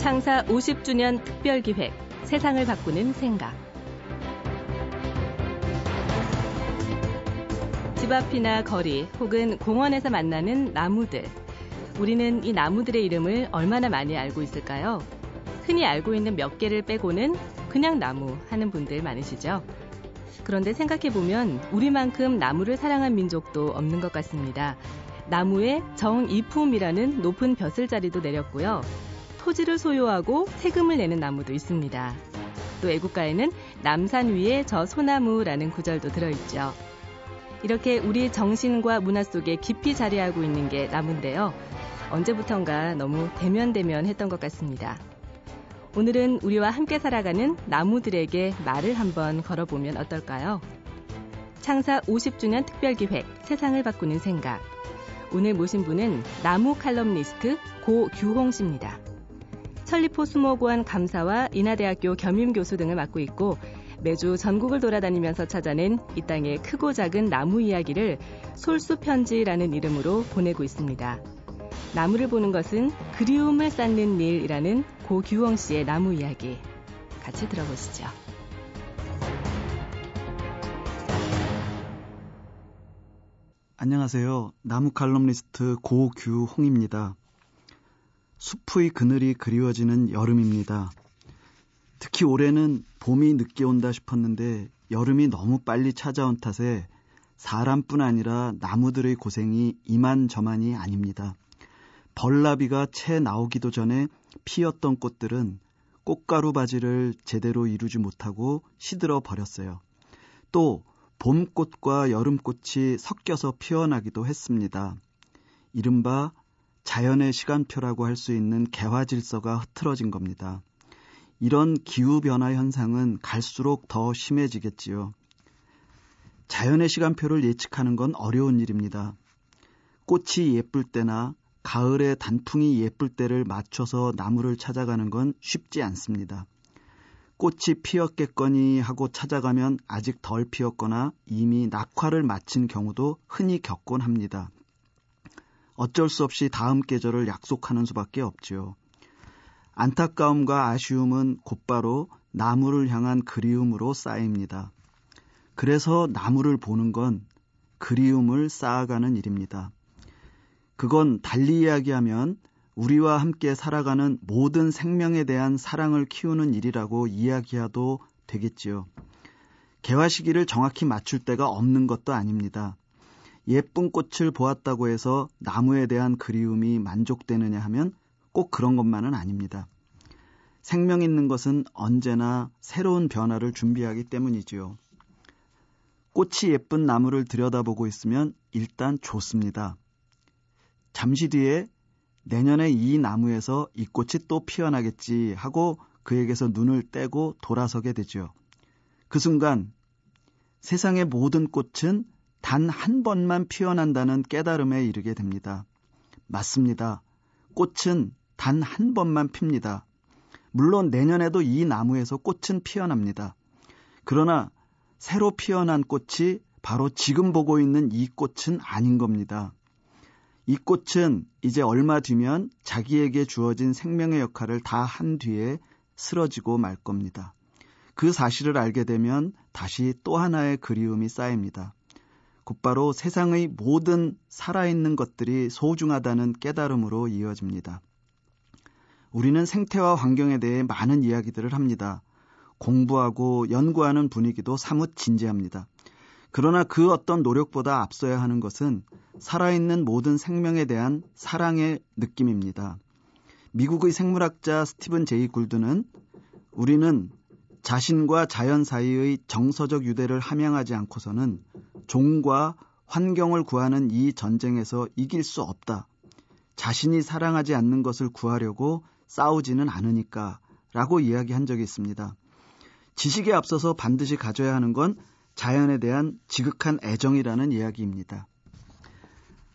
창사 50주년 특별기획 세상을 바꾸는 생각 집 앞이나 거리 혹은 공원에서 만나는 나무들 우리는 이 나무들의 이름을 얼마나 많이 알고 있을까요? 흔히 알고 있는 몇 개를 빼고는 그냥 나무 하는 분들 많으시죠? 그런데 생각해보면 우리만큼 나무를 사랑한 민족도 없는 것 같습니다. 나무에 정이품이라는 높은 벼슬자리도 내렸고요. 토지를 소유하고 세금을 내는 나무도 있습니다. 또 애국가에는 남산 위에 저 소나무라는 구절도 들어있죠. 이렇게 우리 정신과 문화 속에 깊이 자리하고 있는 게 나무인데요. 언제부턴가 너무 대면대면 했던 것 같습니다. 오늘은 우리와 함께 살아가는 나무들에게 말을 한번 걸어보면 어떨까요? 창사 50주년 특별기획 세상을 바꾸는 생각. 오늘 모신 분은 나무 칼럼니스트 고규홍 씨입니다. 천리포 수목원 감사와 인하대학교 겸임교수 등을 맡고 있고 매주 전국을 돌아다니면서 찾아낸 이 땅의 크고 작은 나무 이야기를 솔수편지라는 이름으로 보내고 있습니다. 나무를 보는 것은 그리움을 쌓는 일이라는 고규홍 씨의 나무 이야기. 같이 들어보시죠. 안녕하세요. 나무 칼럼니스트 고규홍입니다. 숲의 그늘이 그리워지는 여름입니다. 특히 올해는 봄이 늦게 온다 싶었는데 여름이 너무 빨리 찾아온 탓에 사람뿐 아니라 나무들의 고생이 이만저만이 아닙니다. 벌나비가 채 나오기도 전에 피었던 꽃들은 꽃가루 바지를 제대로 이루지 못하고 시들어 버렸어요. 또 봄꽃과 여름꽃이 섞여서 피어나기도 했습니다. 이른바 자연의 시간표라고 할 수 있는 개화 질서가 흐트러진 겁니다. 이런 기후변화 현상은 갈수록 더 심해지겠지요. 자연의 시간표를 예측하는 건 어려운 일입니다. 꽃이 예쁠 때나 가을에 단풍이 예쁠 때를 맞춰서 나무를 찾아가는 건 쉽지 않습니다. 꽃이 피었겠거니 하고 찾아가면 아직 덜 피었거나 이미 낙화를 마친 경우도 흔히 겪곤 합니다. 어쩔 수 없이 다음 계절을 약속하는 수밖에 없지요. 안타까움과 아쉬움은 곧바로 나무를 향한 그리움으로 쌓입니다. 그래서 나무를 보는 건 그리움을 쌓아가는 일입니다. 그건 달리 이야기하면 우리와 함께 살아가는 모든 생명에 대한 사랑을 키우는 일이라고 이야기해도 되겠지요. 개화 시기를 정확히 맞출 때가 없는 것도 아닙니다. 예쁜 꽃을 보았다고 해서 나무에 대한 그리움이 만족되느냐 하면 꼭 그런 것만은 아닙니다. 생명 있는 것은 언제나 새로운 변화를 준비하기 때문이지요. 꽃이 예쁜 나무를 들여다보고 있으면 일단 좋습니다. 잠시 뒤에 내년에 이 나무에서 이 꽃이 또 피어나겠지 하고 그에게서 눈을 떼고 돌아서게 되죠. 그 순간 세상의 모든 꽃은 단 한 번만 피어난다는 깨달음에 이르게 됩니다. 맞습니다. 꽃은 단 한 번만 핍니다. 물론 내년에도 이 나무에서 꽃은 피어납니다. 그러나 새로 피어난 꽃이 바로 지금 보고 있는 이 꽃은 아닌 겁니다. 이 꽃은 이제 얼마 뒤면 자기에게 주어진 생명의 역할을 다 한 뒤에 쓰러지고 말 겁니다. 그 사실을 알게 되면 다시 또 하나의 그리움이 쌓입니다. 곧바로 세상의 모든 살아있는 것들이 소중하다는 깨달음으로 이어집니다. 우리는 생태와 환경에 대해 많은 이야기들을 합니다. 공부하고 연구하는 분위기도 사뭇 진지합니다. 그러나 그 어떤 노력보다 앞서야 하는 것은 살아있는 모든 생명에 대한 사랑의 느낌입니다. 미국의 생물학자 스티븐 제이 굴드는 우리는 자신과 자연 사이의 정서적 유대를 함양하지 않고서는 종과 환경을 구하는 이 전쟁에서 이길 수 없다. 자신이 사랑하지 않는 것을 구하려고 싸우지는 않으니까 라고 이야기한 적이 있습니다. 지식에 앞서서 반드시 가져야 하는 건 자연에 대한 지극한 애정이라는 이야기입니다.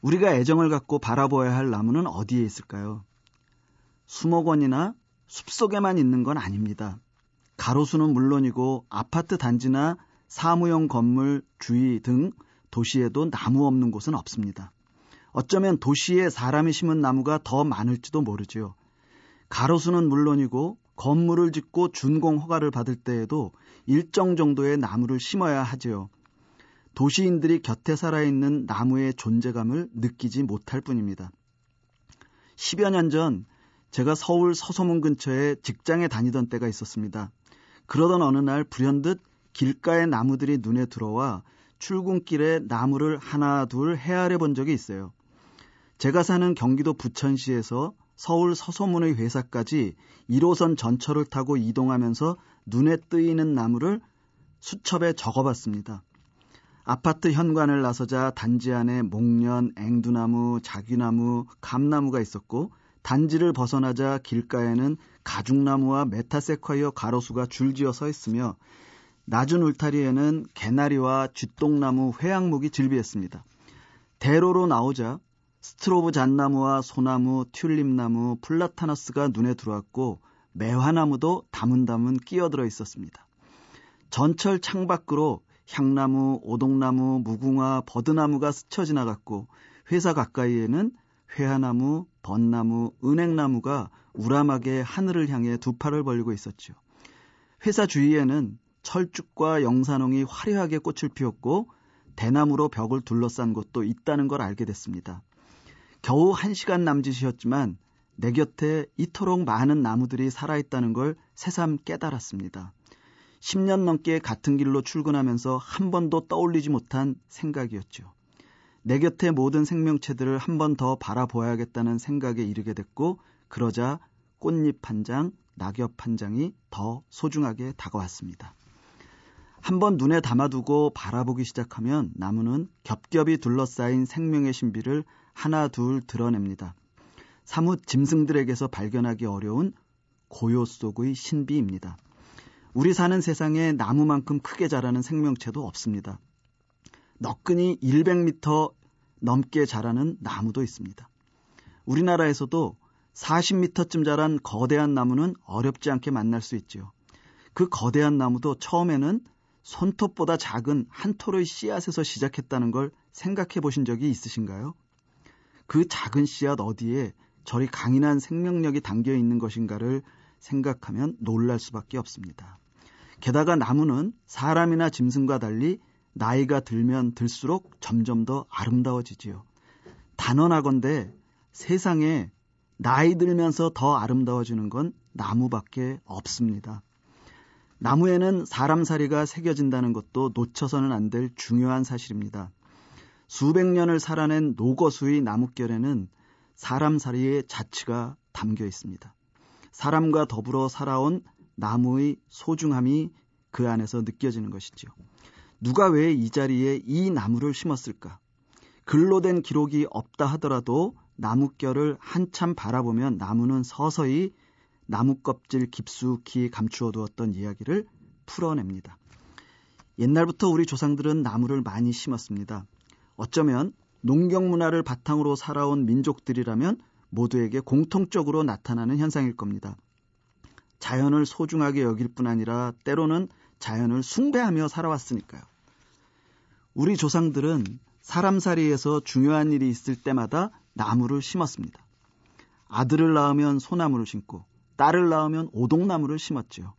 우리가 애정을 갖고 바라보아야 할 나무는 어디에 있을까요? 수목원이나 숲속에만 있는 건 아닙니다. 가로수는 물론이고 아파트 단지나 사무용 건물 주위 등 도시에도 나무 없는 곳은 없습니다. 어쩌면 도시에 사람이 심은 나무가 더 많을지도 모르지요. 가로수는 물론이고 건물을 짓고 준공 허가를 받을 때에도 일정 정도의 나무를 심어야 하지요. 도시인들이 곁에 살아있는 나무의 존재감을 느끼지 못할 뿐입니다. 10여 년 전 제가 서울 서소문 근처에 직장에 다니던 때가 있었습니다. 그러던 어느 날 불현듯 길가의 나무들이 눈에 들어와 출근길에 나무를 하나 둘 헤아려 본 적이 있어요. 제가 사는 경기도 부천시에서 서울 서소문의 회사까지 1호선 전철을 타고 이동하면서 눈에 뜨이는 나무를 수첩에 적어봤습니다. 아파트 현관을 나서자 단지 안에 목련, 앵두나무, 자귀나무, 감나무가 있었고 단지를 벗어나자 길가에는 가죽나무와 메타세콰이어 가로수가 줄지어 서 있으며 낮은 울타리에는 개나리와 쥐똥나무, 회양목이 즐비했습니다. 대로로 나오자 스트로브 잣나무와 소나무, 튤립나무, 플라타너스가 눈에 들어왔고 매화나무도 다문다문 끼어들어 있었습니다. 전철 창밖으로 향나무, 오동나무, 무궁화, 버드나무가 스쳐 지나갔고 회사 가까이에는 회화나무, 벚나무, 은행나무가 우람하게 하늘을 향해 두 팔을 벌리고 있었죠. 회사 주위에는 철쭉과 영산홍이 화려하게 꽃을 피웠고 대나무로 벽을 둘러싼 곳도 있다는 걸 알게 됐습니다. 겨우 한 시간 남짓이었지만 내 곁에 이토록 많은 나무들이 살아있다는 걸 새삼 깨달았습니다. 10년 넘게 같은 길로 출근하면서 한 번도 떠올리지 못한 생각이었죠. 내 곁에 모든 생명체들을 한 번 더 바라보아야겠다는 생각에 이르게 됐고, 그러자 꽃잎 한 장, 낙엽 한 장이 더 소중하게 다가왔습니다. 한 번 눈에 담아두고 바라보기 시작하면 나무는 겹겹이 둘러싸인 생명의 신비를 하나 둘 드러냅니다. 사뭇 짐승들에게서 발견하기 어려운 고요 속의 신비입니다. 우리 사는 세상에 나무만큼 크게 자라는 생명체도 없습니다. 너끈히 100m 넘게 자라는 나무도 있습니다. 우리나라에서도 40m쯤 자란 거대한 나무는 어렵지 않게 만날 수 있지요. 그 거대한 나무도 처음에는 손톱보다 작은 한 톨의 씨앗에서 시작했다는 걸 생각해 보신 적이 있으신가요? 그 작은 씨앗 어디에 저리 강인한 생명력이 담겨 있는 것인가를 생각하면 놀랄 수밖에 없습니다. 게다가 나무는 사람이나 짐승과 달리 나이가 들면 들수록 점점 더 아름다워지지요. 단언하건대 세상에 나이 들면서 더 아름다워지는 건 나무밖에 없습니다. 나무에는 사람살이가 새겨진다는 것도 놓쳐서는 안 될 중요한 사실입니다. 수백 년을 살아낸 노거수의 나뭇결에는 사람살이의 자취가 담겨 있습니다. 사람과 더불어 살아온 나무의 소중함이 그 안에서 느껴지는 것이지요. 누가 왜 이 자리에 이 나무를 심었을까? 글로 된 기록이 없다 하더라도 나뭇결을 한참 바라보면 나무는 서서히 나무 껍질 깊숙이 감추어 두었던 이야기를 풀어냅니다. 옛날부터 우리 조상들은 나무를 많이 심었습니다. 어쩌면 농경 문화를 바탕으로 살아온 민족들이라면 모두에게 공통적으로 나타나는 현상일 겁니다. 자연을 소중하게 여길 뿐 아니라 때로는 자연을 숭배하며 살아왔으니까요. 우리 조상들은 사람살이에서 중요한 일이 있을 때마다 나무를 심었습니다. 아들을 낳으면 소나무를 심고 딸을 낳으면 오동나무를 심었지요.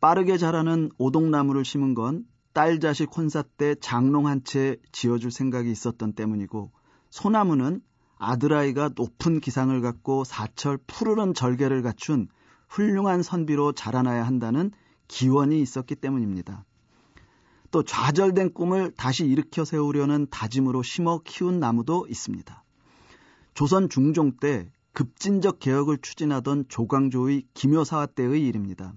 빠르게 자라는 오동나무를 심은 건 딸 자식 혼사 때 장롱 한 채 지어줄 생각이 있었던 때문이고 소나무는 아들아이가 높은 기상을 갖고 사철 푸르른 절개를 갖춘 훌륭한 선비로 자라나야 한다는 기원이 있었기 때문입니다. 또 좌절된 꿈을 다시 일으켜 세우려는 다짐으로 심어 키운 나무도 있습니다. 조선 중종 때 급진적 개혁을 추진하던 조광조의 기묘사화 때의 일입니다.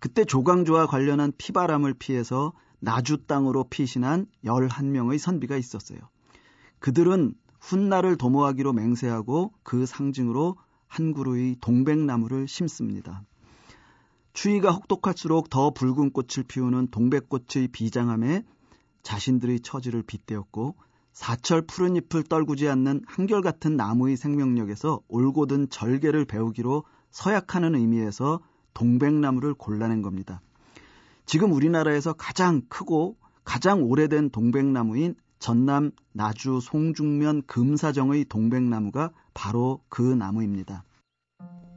그때 조광조와 관련한 피바람을 피해서 나주 땅으로 피신한 11명의 선비가 있었어요. 그들은 훗날을 도모하기로 맹세하고 그 상징으로 한 그루의 동백나무를 심습니다. 추위가 혹독할수록 더 붉은 꽃을 피우는 동백꽃의 비장함에 자신들의 처지를 빗대었고 사철 푸른 잎을 떨구지 않는 한결같은 나무의 생명력에서 올곧은 절개를 배우기로 서약하는 의미에서 동백나무를 골라낸 겁니다. 지금 우리나라에서 가장 크고 가장 오래된 동백나무인 전남 나주 송중면 금사정의 동백나무가 바로 그 나무입니다.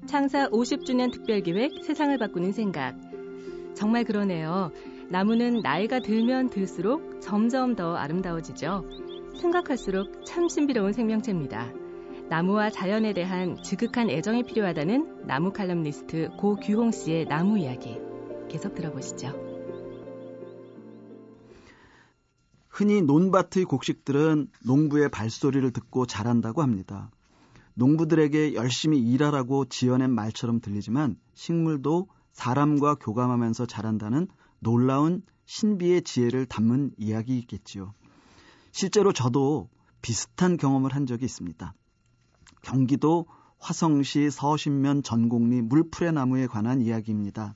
창사 50주년 특별기획 세상을 바꾸는 생각. 정말 그러네요. 나무는 나이가 들면 들수록 점점 더 아름다워지죠. 생각할수록 참 신비로운 생명체입니다. 나무와 자연에 대한 지극한 애정이 필요하다는 나무 칼럼니스트 고규홍 씨의 나무 이야기. 계속 들어보시죠. 흔히 논밭의 곡식들은 농부의 발소리를 듣고 자란다고 합니다. 농부들에게 열심히 일하라고 지어낸 말처럼 들리지만 식물도 사람과 교감하면서 자란다는 놀라운 신비의 지혜를 담은 이야기이겠지요. 실제로 저도 비슷한 경험을 한 적이 있습니다. 경기도 화성시 서신면 전곡리 물풀의 나무에 관한 이야기입니다.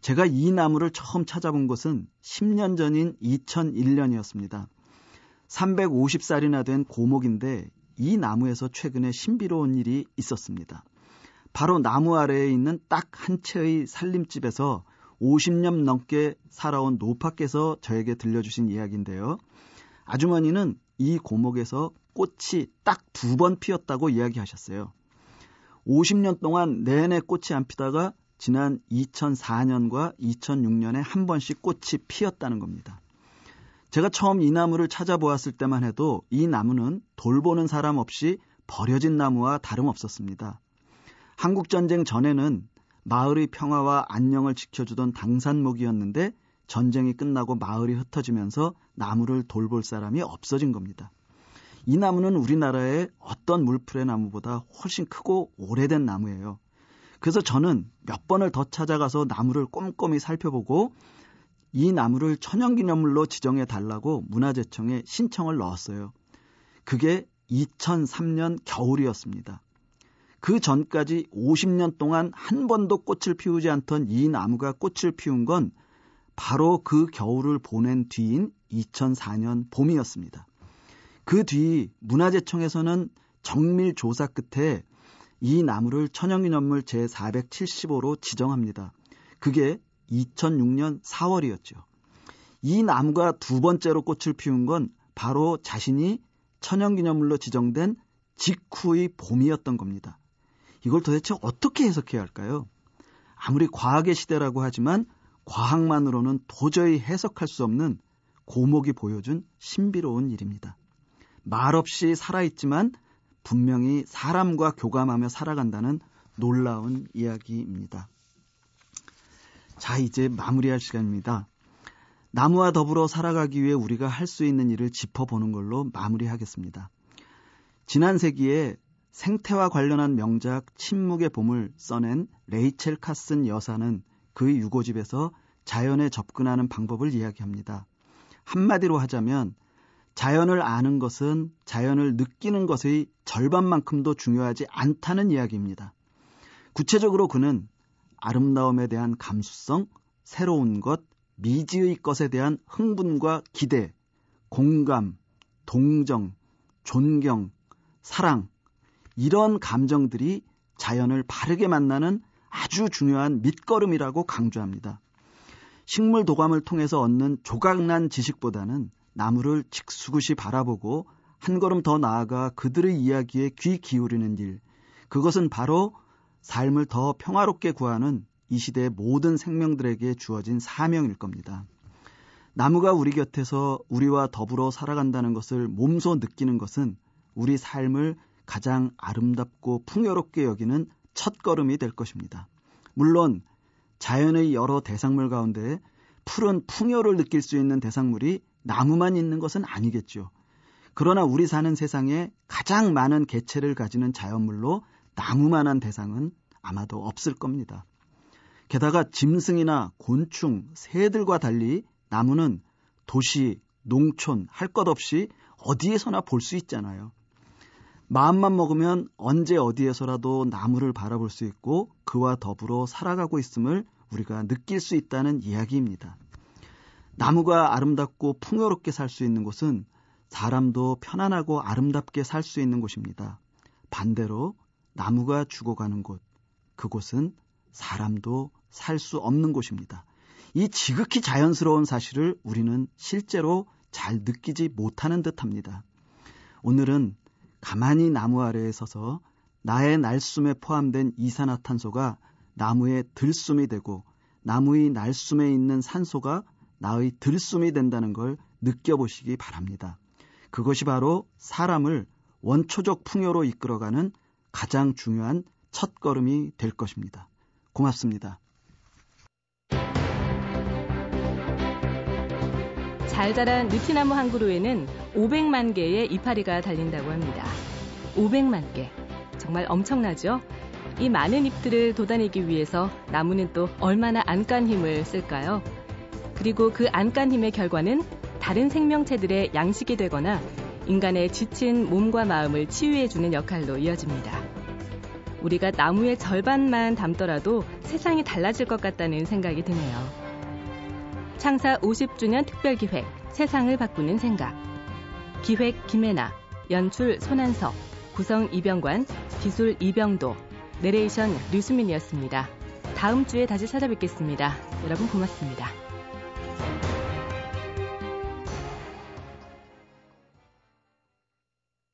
제가 이 나무를 처음 찾아본 것은 10년 전인 2001년이었습니다. 350살이나 된 고목인데 이 나무에서 최근에 신비로운 일이 있었습니다. 바로 나무 아래에 있는 딱 한 채의 살림집에서 50년 넘게 살아온 노파께서 저에게 들려주신 이야기인데요. 아주머니는 이 고목에서 꽃이 딱 두 번 피었다고 이야기하셨어요. 50년 동안 내내 꽃이 안 피다가 지난 2004년과 2006년에 한 번씩 꽃이 피었다는 겁니다. 제가 처음 이 나무를 찾아보았을 때만 해도 이 나무는 돌보는 사람 없이 버려진 나무와 다름없었습니다. 한국전쟁 전에는 마을의 평화와 안녕을 지켜주던 당산목이었는데 전쟁이 끝나고 마을이 흩어지면서 나무를 돌볼 사람이 없어진 겁니다. 이 나무는 우리나라의 어떤 물풀의 나무보다 훨씬 크고 오래된 나무예요. 그래서 저는 몇 번을 더 찾아가서 나무를 꼼꼼히 살펴보고 이 나무를 천연기념물로 지정해 달라고 문화재청에 신청을 넣었어요. 그게 2003년 겨울이었습니다. 그 전까지 50년 동안 한 번도 꽃을 피우지 않던 이 나무가 꽃을 피운 건 바로 그 겨울을 보낸 뒤인 2004년 봄이었습니다. 그 뒤 문화재청에서는 정밀 조사 끝에 이 나무를 천연기념물 제475로 지정합니다. 그게 2006년 4월이었죠. 이 나무가 두 번째로 꽃을 피운 건 바로 자신이 천연기념물로 지정된 직후의 봄이었던 겁니다. 이걸 도대체 어떻게 해석해야 할까요? 아무리 과학의 시대라고 하지만 과학만으로는 도저히 해석할 수 없는 고목이 보여준 신비로운 일입니다. 말없이 살아있지만 분명히 사람과 교감하며 살아간다는 놀라운 이야기입니다. 자, 이제 마무리할 시간입니다. 나무와 더불어 살아가기 위해 우리가 할 수 있는 일을 짚어보는 걸로 마무리하겠습니다. 지난 세기에 생태와 관련한 명작 침묵의 봄을 써낸 레이첼 카슨 여사는 그의 유고집에서 자연에 접근하는 방법을 이야기합니다. 한마디로 하자면 자연을 아는 것은 자연을 느끼는 것의 절반만큼도 중요하지 않다는 이야기입니다. 구체적으로 그는 아름다움에 대한 감수성, 새로운 것, 미지의 것에 대한 흥분과 기대, 공감, 동정, 존경, 사랑, 이런 감정들이 자연을 바르게 만나는 아주 중요한 밑거름이라고 강조합니다. 식물 도감을 통해서 얻는 조각난 지식보다는 나무를 직수굿이 바라보고 한 걸음 더 나아가 그들의 이야기에 귀 기울이는 일, 그것은 바로 삶을 더 평화롭게 구하는 이 시대의 모든 생명들에게 주어진 사명일 겁니다. 나무가 우리 곁에서 우리와 더불어 살아간다는 것을 몸소 느끼는 것은 우리 삶을 가장 아름답고 풍요롭게 여기는 첫 걸음이 될 것입니다. 물론 자연의 여러 대상물 가운데 푸른 풍요를 느낄 수 있는 대상물이 나무만 있는 것은 아니겠죠. 그러나 우리 사는 세상에 가장 많은 개체를 가지는 자연물로 나무만한 대상은 아마도 없을 겁니다. 게다가 짐승이나 곤충, 새들과 달리 나무는 도시, 농촌 할 것 없이 어디에서나 볼 수 있잖아요. 마음만 먹으면 언제 어디에서라도 나무를 바라볼 수 있고 그와 더불어 살아가고 있음을 우리가 느낄 수 있다는 이야기입니다. 나무가 아름답고 풍요롭게 살 수 있는 곳은 사람도 편안하고 아름답게 살 수 있는 곳입니다. 반대로 나무가 죽어가는 곳, 그곳은 사람도 살 수 없는 곳입니다. 이 지극히 자연스러운 사실을 우리는 실제로 잘 느끼지 못하는 듯 합니다. 오늘은 가만히 나무 아래에 서서 나의 날숨에 포함된 이산화탄소가 나무의 들숨이 되고 나무의 날숨에 있는 산소가 나의 들숨이 된다는 걸 느껴보시기 바랍니다. 그것이 바로 사람을 원초적 풍요로 이끌어가는 가장 중요한 첫 걸음이 될 것입니다. 고맙습니다. 잘 자란 느티나무 한 그루에는 500만 개의 이파리가 달린다고 합니다. 500만 개. 정말 엄청나죠? 이 많은 잎들을 돋아내기 위해서 나무는 또 얼마나 안간 힘을 쓸까요? 그리고 그 안간 힘의 결과는 다른 생명체들의 양식이 되거나 인간의 지친 몸과 마음을 치유해주는 역할로 이어집니다. 우리가 나무의 절반만 담더라도 세상이 달라질 것 같다는 생각이 드네요. 창사 50주년 특별기획 세상을 바꾸는 생각 기획 김혜나 연출 손한석 구성 이병관 기술 이병도 내레이션 류수민이었습니다. 다음 주에 다시 찾아뵙겠습니다. 여러분 고맙습니다.